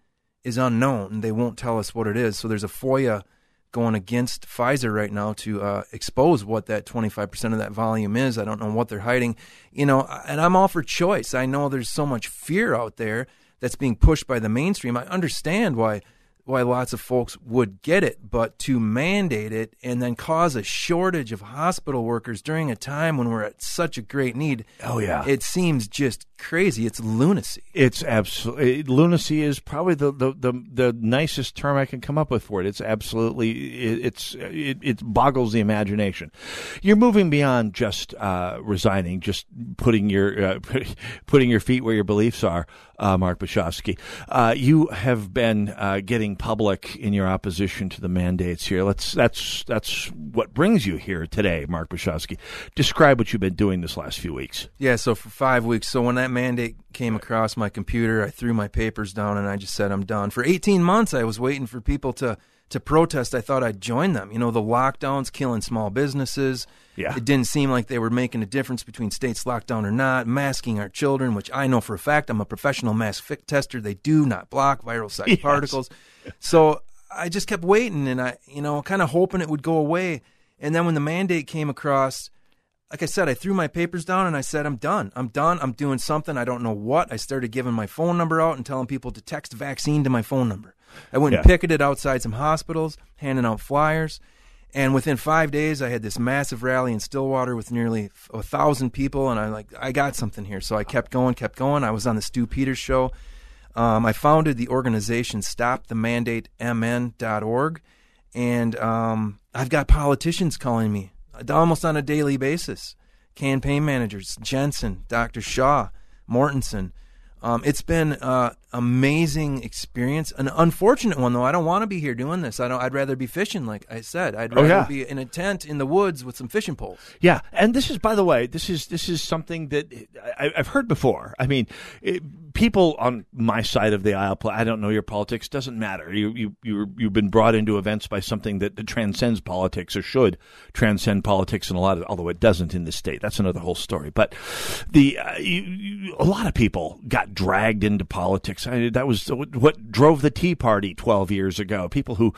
is unknown. They won't tell us what it is. So there's a FOIA going against Pfizer right now to uh, expose what that 25% of that volume is. I don't know what they're hiding, you know, and I'm all for choice. I know there's so much fear out there that's being pushed by the mainstream. I understand why why lots of folks would get it, but to mandate it and then cause a shortage of hospital workers during a time when we're at such a great need. Oh, yeah. It seems just crazy. It's lunacy. It's absolutely lunacy is probably the, the, the, the nicest term I can come up with for it. It's absolutely it, it's it, it boggles the imagination. You're moving beyond just uh, resigning, just putting your uh, putting your feet where your beliefs are. Uh, Mark Bischofski, uh, you have been uh, getting public in your opposition to the mandates here. Let's that's that's what brings you here today, Mark Bischofski. Describe what you've been doing this last few weeks. Yeah, so for five weeks. So when that mandate came across my computer, I threw my papers down and I just said, I'm done. For 18 months, I was waiting for people to, to protest. I thought I'd join them. You know, the lockdowns killing small businesses. Yeah. It didn't seem like they were making a difference between states locked down or not. Masking our children, which I know for a fact, I'm a professional mask fit tester. They do not block viral site Yes. particles. So I just kept waiting and I, you know, kind of hoping it would go away. And then when the mandate came across, like I said, I threw my papers down and I said, I'm done. I'm done. I'm doing something. I don't know what. I started giving my phone number out and telling people to text vaccine to my phone number. I went and picketed outside some hospitals, handing out flyers. And within five days, I had this massive rally in Stillwater with nearly a thousand people. And I'm like, I got something here. So I kept going, kept going. I was on the Stu Peters show. Um, I founded the organization StopTheMandateMN.org, and um, I've got politicians calling me almost on a daily basis. Campaign managers, Jensen, Dr. Shah, Mortensen. Um, it's been uh, amazing experience. An unfortunate one though. I don't want to be here doing this. I don't. I'd rather be fishing, like I said. I'd Oh, rather yeah. be in a tent in the woods with some fishing poles. Yeah, and this is, by the way, this is this is something that I, I've heard before. I mean, it, people on my side of the aisle, I don't know your politics. Doesn't matter. You you you you've been brought into events by something that, that transcends politics or should transcend politics in a lot of, although it doesn't in this state. That's another whole story. But the uh, you, you, a lot of people got dragged into politics. I, that was what drove the Tea Party twelve years ago. People who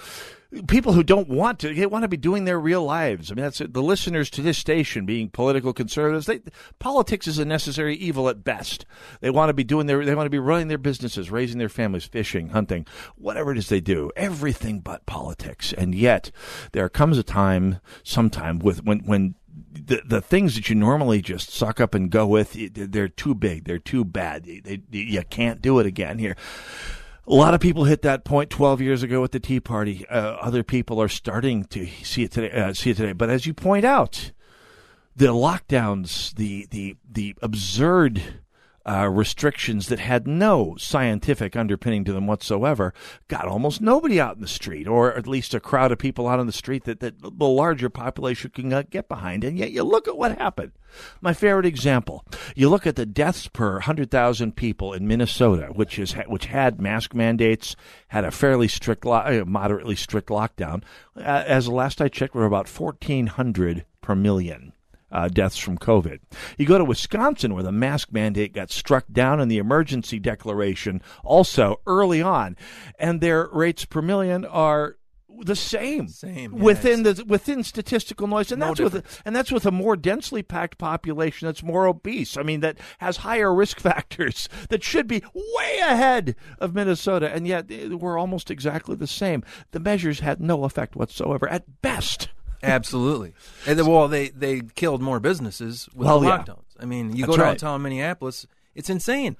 people who don't want to they want to be doing their real lives. I mean, that's the listeners to this station being political conservatives. They, politics is a necessary evil at best. They want to be doing their they want to be running their businesses, raising their families, fishing, hunting, whatever it is they do. Everything but politics. And yet, there comes a time, sometime with when when the the things that you normally just suck up and go with, they're too big, they're too bad. They, they, you can't do it again here. A lot of people hit that point 12 years ago with the Tea Party. Uh, other people are starting to see it today. Uh, see it today. But as you point out, the lockdowns, the the the absurd uh, restrictions that had no scientific underpinning to them whatsoever got almost nobody out in the street, or at least a crowd of people out on the street that, that the larger population can uh, get behind. And yet, you look at what happened. My favorite example: you look at the deaths per hundred thousand people in Minnesota, which is which had mask mandates, had a fairly strict, lo- uh, moderately strict lockdown. Uh, as the last I checked, we're about fourteen hundred per million uh, deaths from COVID. You go to Wisconsin, where the mask mandate got struck down in the emergency declaration also early on, and their rates per million are the same, same within the within statistical noise, and No that's with a, and that's with a more densely packed population that's more obese. I mean, that has higher risk factors that should be way ahead of Minnesota, and yet eh, we're almost exactly the same. The measures had no effect whatsoever at best. Absolutely. And then, well, they they killed more businesses with Well, the yeah. lockdowns. I mean, you That's go right. downtown Minneapolis, it's insane.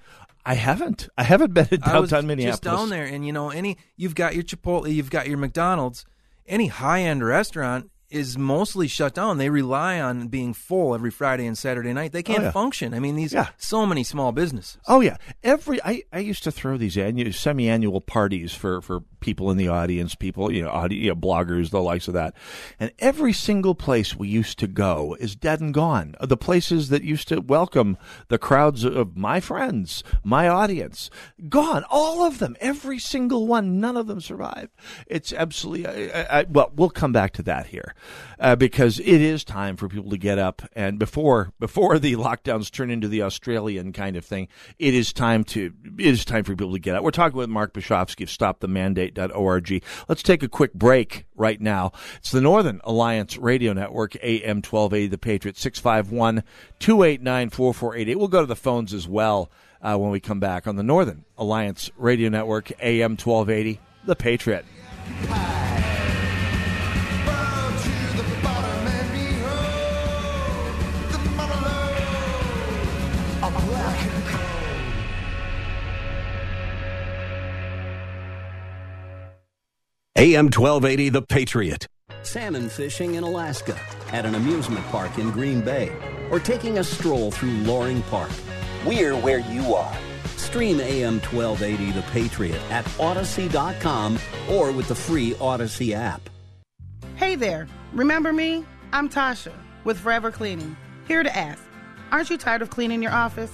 I haven't. I haven't been in I was downtown Minneapolis. Just down there, and you know, any you've got your Chipotle, you've got your McDonald's, any high end restaurant is mostly shut down. They rely on being full every Friday and Saturday night. They can't Oh, yeah. function. I mean, these Yeah. so many small businesses. Oh yeah, every I, I used to throw these annual semi-annual parties for, for people in the audience, people you know, audi- you know, bloggers, the likes of that, and every single place we used to go is dead and gone. The places that used to welcome the crowds of my friends, my audience, gone. All of them, every single one. None of them survived. It's absolutely. I, I- well, we'll come back to that here uh, because it is time for people to get up and before before the lockdowns turn into the Australian kind of thing, it is time to it is time for people to get up. We're talking with Mark Bischofski of StopTheMandate.org. Let's take a quick break right now. It's the Northern Alliance Radio Network, AM 1280, The Patriot, 651 289 4488. We'll go to the phones as well uh, when we come back on the Northern Alliance Radio Network, AM 1280, The Patriot. AM 1280, The Patriot. Salmon fishing in Alaska, at an amusement park in Green Bay, or taking a stroll through Loring Park. We're where you are. Stream AM 1280, The Patriot at Odyssey.com or with the free Odyssey app. Hey there. Remember me? I'm Tasha with Forever Cleaning. Here to ask Aren't you tired of cleaning your office?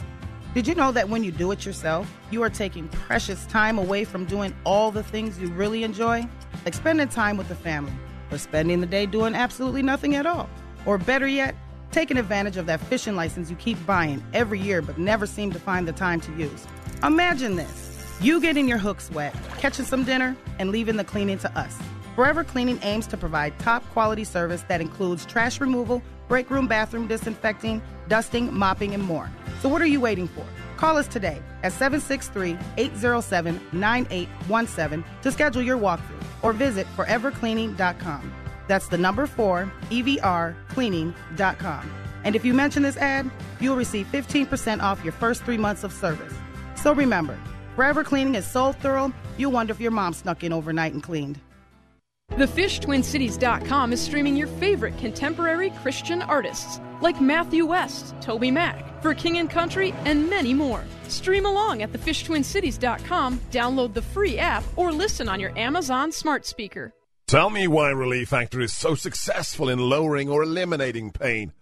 Did you know that when you do it yourself, you are taking precious time away from doing all the things you really enjoy? Like spending time with the family, or spending the day doing absolutely nothing at all. Or better yet, taking advantage of that fishing license you keep buying every year but never seem to find the time to use. Imagine this you getting your hooks wet, catching some dinner, and leaving the cleaning to us. Forever Cleaning aims to provide top quality service that includes trash removal, break room bathroom disinfecting, dusting, mopping, and more. So what are you waiting for? Call us today at 763-807-9817 to schedule your walkthrough or visit forevercleaning.com. That's the number 4 EVR cleaning.com. And if you mention this ad, you'll receive 15% off your first 3 months of service. So remember, Forever Cleaning is so thorough, you'll wonder if your mom snuck in overnight and cleaned. TheFishTwinCities.com is streaming your favorite contemporary Christian artists like Matthew West, Toby Mac, For King and Country, and many more. Stream along at TheFishTwinCities.com, download the free app, or listen on your Amazon smart speaker. Tell me why Relief Factor is so successful in lowering or eliminating pain.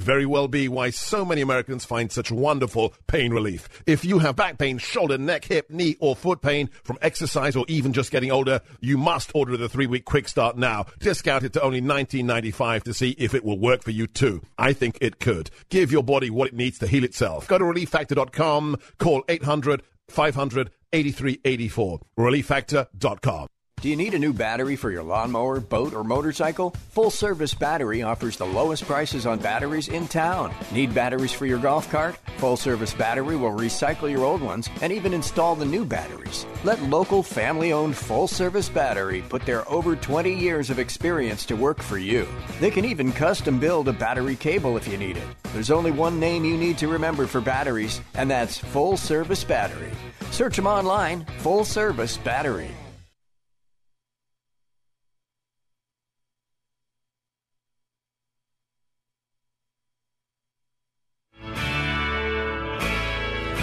very well be why so many Americans find such wonderful pain relief. If you have back pain, shoulder, neck, hip, knee, or foot pain from exercise or even just getting older, you must order the three-week quick start now. Discounted to only $19.95 to see if it will work for you too. I think it could. Give your body what it needs to heal itself. Go to relieffactor.com, call 800 500 8384. Relieffactor.com. Do you need a new battery for your lawnmower, boat, or motorcycle? Full Service Battery offers the lowest prices on batteries in town. Need batteries for your golf cart? Full Service Battery will recycle your old ones and even install the new batteries. Let local family owned Full Service Battery put their over 20 years of experience to work for you. They can even custom build a battery cable if you need it. There's only one name you need to remember for batteries, and that's Full Service Battery. Search them online Full Service Battery.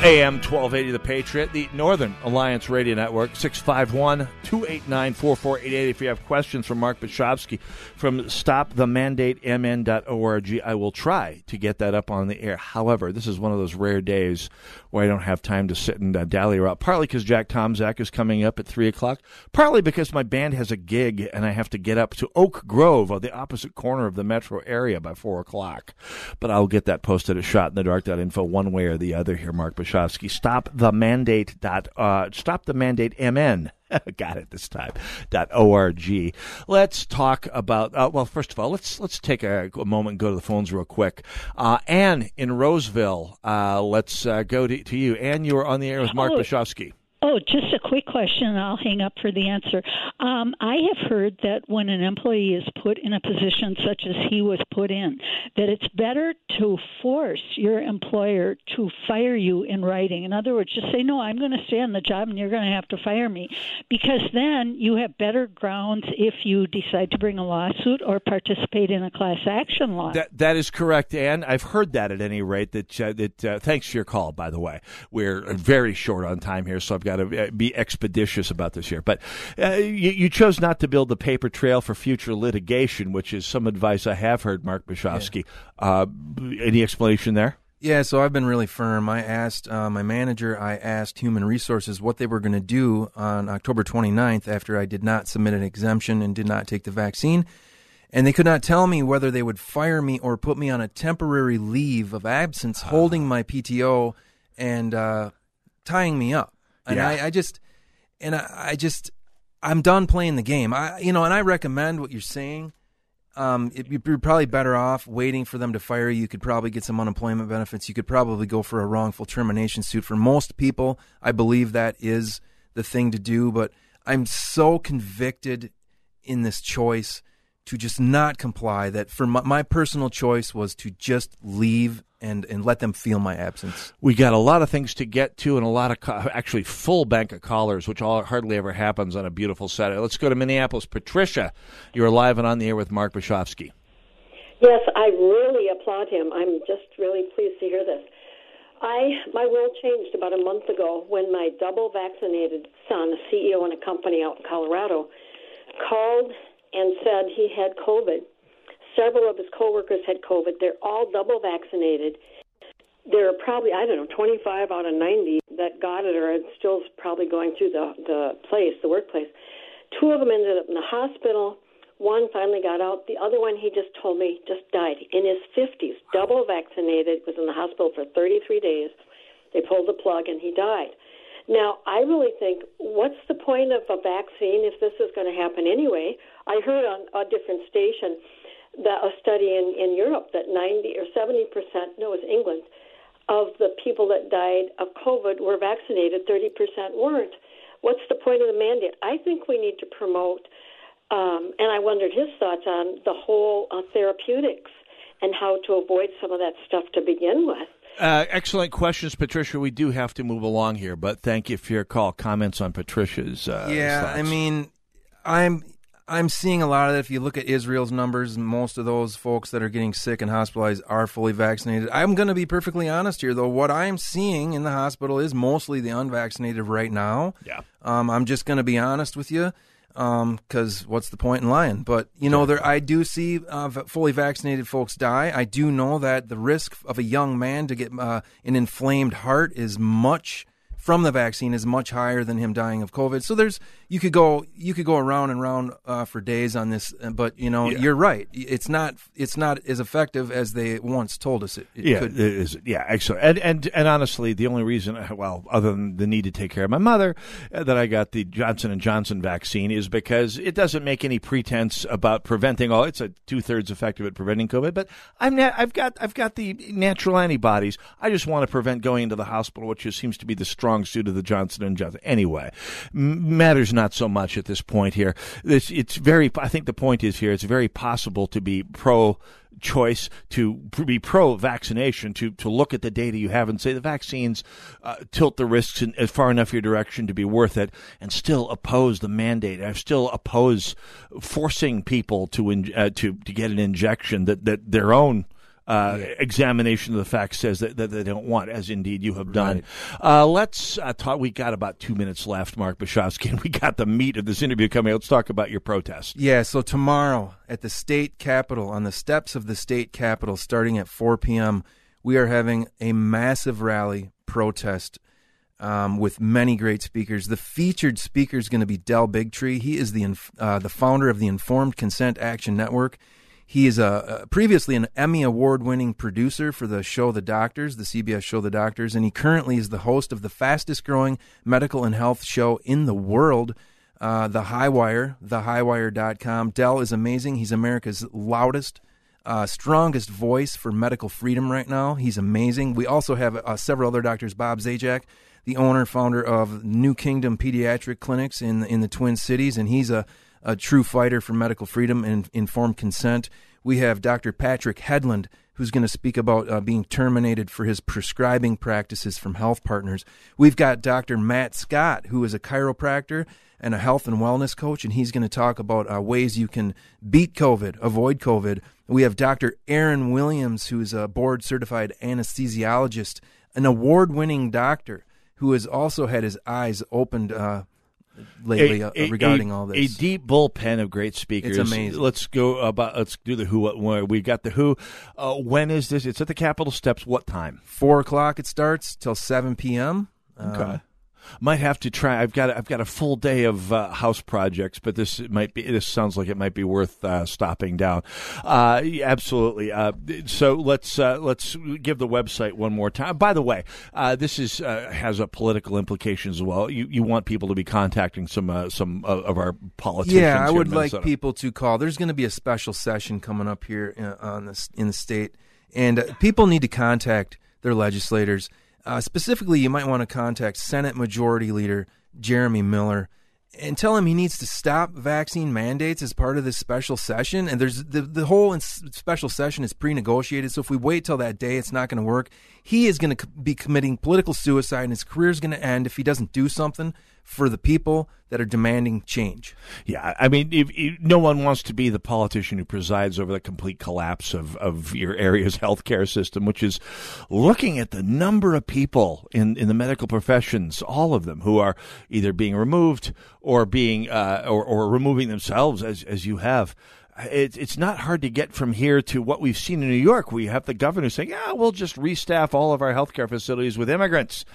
AM 1280 The Patriot, the Northern Alliance Radio Network, 651 289 4488. If you have questions from Mark Bischofski from stopthemandatemn.org, I will try to get that up on the air. However, this is one of those rare days where I don't have time to sit and uh, dally around, partly because Jack Tomczak is coming up at 3 o'clock, partly because my band has a gig and I have to get up to Oak Grove on the opposite corner of the metro area by 4 o'clock. But I'll get that posted at shotinthedark.info one way or the other here, Mark Bischofski. Stop the mandate. Dot, uh, stop the mandate MN. Got it this time. Dot org. Let's talk about. Uh, well, first of all, let's let's take a, a moment and go to the phones real quick. Uh, Anne in Roseville. Uh, let's uh, go to, to you. Anne, you are on the air with Mark. Bischofski. Oh, just a quick question, and I'll hang up for the answer. Um, I have heard that when an employee is put in a position such as he was put in, that it's better to force your employer to fire you in writing. In other words, just say, no, I'm going to stay on the job and you're going to have to fire me. Because then you have better grounds if you decide to bring a lawsuit or participate in a class action law. That that is correct, Anne. I've heard that at any rate. That uh, that uh, thanks for your call. By the way, we're very short on time here, so I've got to be expeditious about this here. But uh, you, you chose not to build the paper trail for future litigation, which is some advice I have heard, Mark Bischofski. Uh, any explanation there? Yeah, so I've been really firm. I asked uh, my manager, I asked Human Resources what they were going to do on October 29th after I did not submit an exemption and did not take the vaccine. And they could not tell me whether they would fire me or put me on a temporary leave of absence, holding my PTO and uh, tying me up. And Yeah. I, I just, and I, I just, I'm done playing the game. I, you know, and I recommend what you're saying. Um, it, you're probably better off waiting for them to fire you. You could probably get some unemployment benefits. You could probably go for a wrongful termination suit. For most people, I believe that is the thing to do. But I'm so convicted in this choice to just not comply that for my, my personal choice was to just leave and, and let them feel my absence. We got a lot of things to get to and a lot of ca- actually full bank of callers, which all, hardly ever happens on a beautiful Saturday. Let's go to Minneapolis. Patricia, you're live and on the air with Mark Bischofski. Yes, I really applaud him. I'm just really pleased to hear this. I my world changed about a month ago when my double vaccinated son, a CEO in a company out in Colorado, called and said he had COVID. Several of his coworkers had COVID. They're all double vaccinated. There are probably I don't know 25 out of 90 that got it or are still probably going through the the place, the workplace. Two of them ended up in the hospital. One finally got out. The other one, he just told me, just died in his 50s, double vaccinated, was in the hospital for 33 days. They pulled the plug and he died. Now, I really think, what's the point of a vaccine if this is going to happen anyway? I heard on a different station that a study in, in Europe that 90 or 70 percent, no, it was England, of the people that died of COVID were vaccinated, 30 percent weren't. What's the point of the mandate? I think we need to promote um, and I wondered his thoughts on the whole uh, therapeutics and how to avoid some of that stuff to begin with. Uh, excellent questions, Patricia. We do have to move along here, but thank you for your call. Comments on Patricia's. Uh, yeah, thoughts. I mean, I'm I'm seeing a lot of that. If you look at Israel's numbers, most of those folks that are getting sick and hospitalized are fully vaccinated. I'm going to be perfectly honest here, though. What I'm seeing in the hospital is mostly the unvaccinated right now. Yeah. Um, I'm just going to be honest with you, because what's the point in lying? But you know, there I do see uh, fully vaccinated folks die. I do know that the risk of a young man to get uh, an inflamed heart is much from the vaccine is much higher than him dying of COVID. So there's you could go you could go around and around uh, for days on this, uh, but you know Yeah. you're right. It's not it's not as effective as they once told us it, it yeah, could. it is. Yeah, excellent. And, and and honestly, the only reason, well, other than the need to take care of my mother, uh, that I got the Johnson and Johnson vaccine is because it doesn't make any pretense about preventing all. It's a two thirds effective at preventing COVID, but I'm na- I've got I've got the natural antibodies. I just want to prevent going into the hospital, which just seems to be the strong suit of the Johnson and Johnson. Anyway, matters not so much at this point here. It's very. I think the point is here. It's very possible to be pro choice to be pro vaccination to to look at the data you have and say the vaccines uh, tilt the risks in, as far enough your direction to be worth it and still oppose the mandate I still oppose forcing people to in, uh, to to get an injection that that their own uh, examination of the facts says that, that they don't want, as indeed you have done. Uh, let's uh, talk. We got about two minutes left, Mark Bischofski, and we got the meat of this interview coming. Let's talk about your protest. Yeah, so tomorrow at the state capitol, on the steps of the state capitol, starting at 4 p.m., we are having a massive rally protest um, with many great speakers. The featured speaker is going to be Del Bigtree. He is the inf- uh, the founder of the Informed Consent Action Network. He is a, a previously an Emmy award winning producer for the show The Doctors, the CBS show The Doctors, and he currently is the host of the fastest growing medical and health show in the world. Uh, the Highwire, thehighwire.com. Del is amazing. He's America's loudest, uh, strongest voice for medical freedom right now. He's amazing. We also have uh, several other doctors. Bob Zajac, the owner, founder of New Kingdom Pediatric Clinics in in the Twin Cities, and he's a a true fighter for medical freedom and informed consent. We have Dr. Patrick Headland, who's going to speak about uh, being terminated for his prescribing practices from health partners. We've got Dr. Matt Scott, who is a chiropractor and a health and wellness coach, and he's going to talk about uh, ways you can beat COVID, avoid COVID. We have Dr. Aaron Williams, who's a board certified anesthesiologist, an award winning doctor who has also had his eyes opened. Uh, lately A- uh, a- regarding all this. A deep bullpen of great speakers. It's amazing. Let's go about. Let's do the who. What? Where. We got the who. Uh, when is this? It's at the Capitol steps. What time? Four o'clock it starts till seven p.m. Okay. Um, might have to try. I've got I've got a full day of uh, house projects, but this might be. This sounds like it might be worth uh, stopping down. Uh, absolutely. Uh, so let's uh, let's give the website one more time. By the way, uh, this is uh, has a political implications as well. You you want people to be contacting some uh, some uh, of our politicians. yeah, I would like people to call. There's going to be a special session coming up here uh, on this in the state, and uh, people need to contact their legislators. Uh, specifically, you might want to contact Senate Majority Leader Jeremy Miller and tell him he needs to stop vaccine mandates as part of this special session. And there's the the whole special session is pre-negotiated. So if we wait till that day, it's not going to work. He is going to be committing political suicide, and his career is going to end if he doesn't do something for the people that are demanding change. Yeah, I mean, if, if, no one wants to be the politician who presides over the complete collapse of, of your area's healthcare system, which is looking at the number of people in, in the medical professions, all of them, who are either being removed or being uh, or, or removing themselves, as as you have. It, it's not hard to get from here to what we've seen in New York. We have the governor saying, "Yeah, we'll just restaff all of our healthcare facilities with immigrants."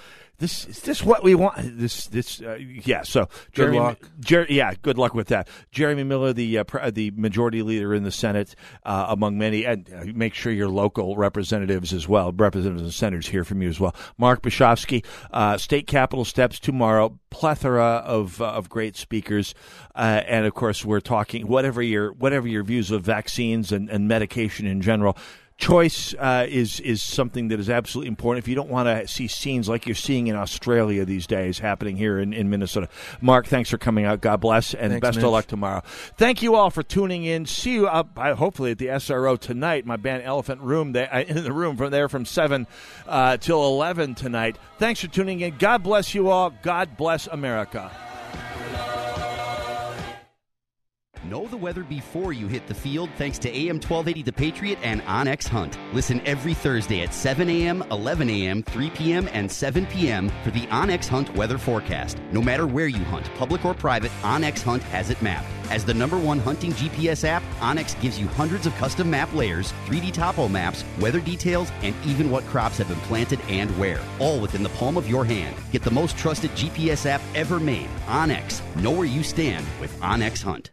This is this what we want? This this uh, yeah. So Good Jeremy, luck. Jer- yeah, good luck with that. Jeremy Miller, the uh, pr- the majority leader in the Senate, uh, among many, and uh, make sure your local representatives as well, representatives and senators, hear from you as well. Mark Bischofski, uh, state capitol steps tomorrow. Plethora of uh, of great speakers, uh, and of course, we're talking whatever your whatever your views of vaccines and, and medication in general. Choice uh, is is something that is absolutely important. If you don't want to see scenes like you're seeing in Australia these days happening here in, in Minnesota, Mark, thanks for coming out. God bless, and Thanks, best Mitch. of luck tomorrow. Thank you all for tuning in. See you up, uh, hopefully at the SRO tonight. My band Elephant Room there, uh, in the room from there from seven uh, till eleven tonight. Thanks for tuning in. God bless you all. God bless America. Know the weather before you hit the field thanks to AM 1280 The Patriot and onX Hunt. Listen every Thursday at 7 a.m., 11 a.m., 3 p.m., and 7 p.m. for the onX Hunt weather forecast. No matter where you hunt, public or private, onX Hunt has it mapped. As the number one hunting GPS app, onX gives you hundreds of custom map layers, 3D topo maps, weather details, and even what crops have been planted and where. All within the palm of your hand. Get the most trusted GPS app ever made. onX. Know where you stand with onX Hunt.